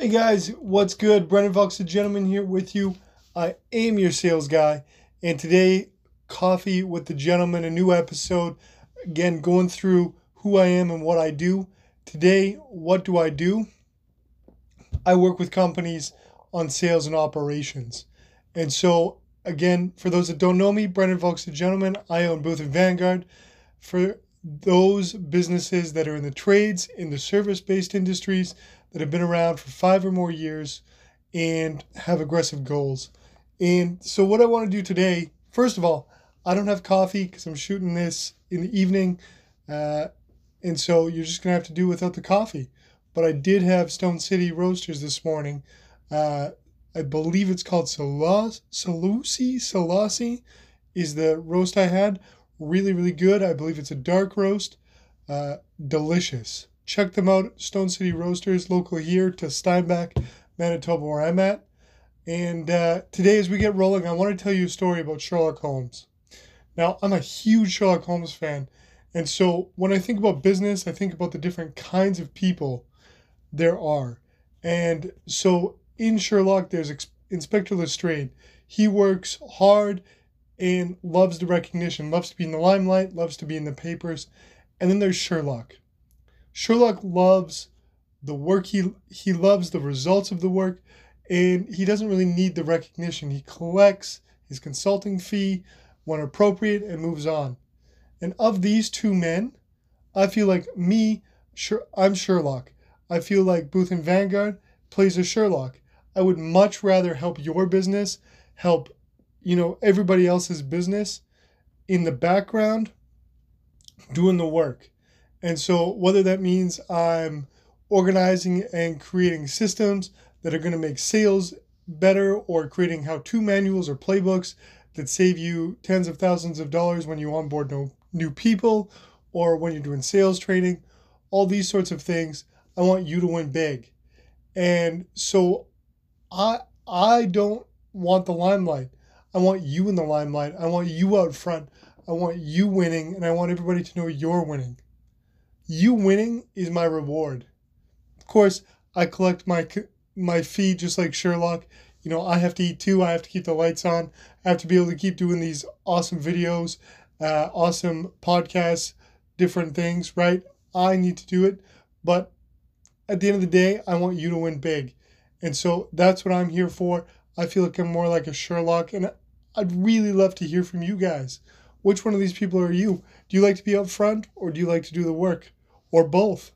Hey guys, what's good? Brendan Fox, the gentleman here with you. I am your sales guy, and today, Coffee with the Gentleman, a new episode. Again, going through who I am and what I do. Today, what do I do? I work with companies on sales and operations. And so, again, for those that don't know me, Brendan Fox, the gentleman, I own Booth and Vanguard. For those businesses that are in the trades, in the service based industries that have been around for five or more years and have aggressive goals. And so, what I want to do today, first of all, I don't have coffee because I'm shooting this in the evening. Uh, and so, you're just going to have to do without the coffee. But I did have Stone City Roasters this morning. Uh, I believe it's called Salas, Salusi, Salasi is the roast I had. Really, really good. I believe it's a dark roast. Uh, delicious. Check them out, Stone City Roasters, local here to Steinbach, Manitoba, where I'm at. And uh, today, as we get rolling, I want to tell you a story about Sherlock Holmes. Now, I'm a huge Sherlock Holmes fan. And so when I think about business, I think about the different kinds of people there are. And so in Sherlock, there's Inspector Lestrade. He works hard and loves the recognition, loves to be in the limelight, loves to be in the papers. And then there's Sherlock. Sherlock loves the work he he loves the results of the work and he doesn't really need the recognition. He collects his consulting fee when appropriate and moves on. And of these two men, I feel like me, I'm Sherlock. I feel like Booth and Vanguard plays a Sherlock. I would much rather help your business, help you know, everybody else's business in the background doing the work. And so, whether that means I'm organizing and creating systems that are going to make sales better or creating how to manuals or playbooks that save you tens of thousands of dollars when you onboard no, new people or when you're doing sales training, all these sorts of things, I want you to win big. And so I I don't want the limelight. I want you in the limelight. I want you out front. I want you winning, and I want everybody to know you're winning. You winning is my reward. Of course, I collect my my fee just like Sherlock. You know, I have to eat too. I have to keep the lights on. I have to be able to keep doing these awesome videos, uh, awesome podcasts, different things, right? I need to do it. But at the end of the day, I want you to win big. And so that's what I'm here for. I feel like I'm more like a Sherlock, and I'd really love to hear from you guys. Which one of these people are you? Do you like to be up front or do you like to do the work? Or both?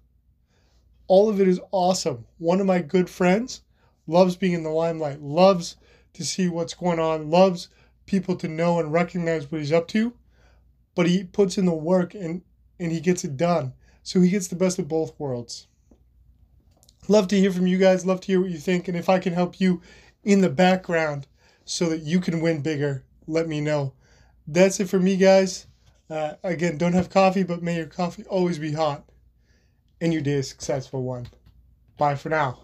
All of it is awesome. One of my good friends loves being in the limelight, loves to see what's going on, loves people to know and recognize what he's up to, but he puts in the work and, and he gets it done. So he gets the best of both worlds. Love to hear from you guys, love to hear what you think, and if I can help you in the background so that you can win bigger, let me know. That's it for me, guys. Uh, again, don't have coffee, but may your coffee always be hot and you day a successful one. Bye for now.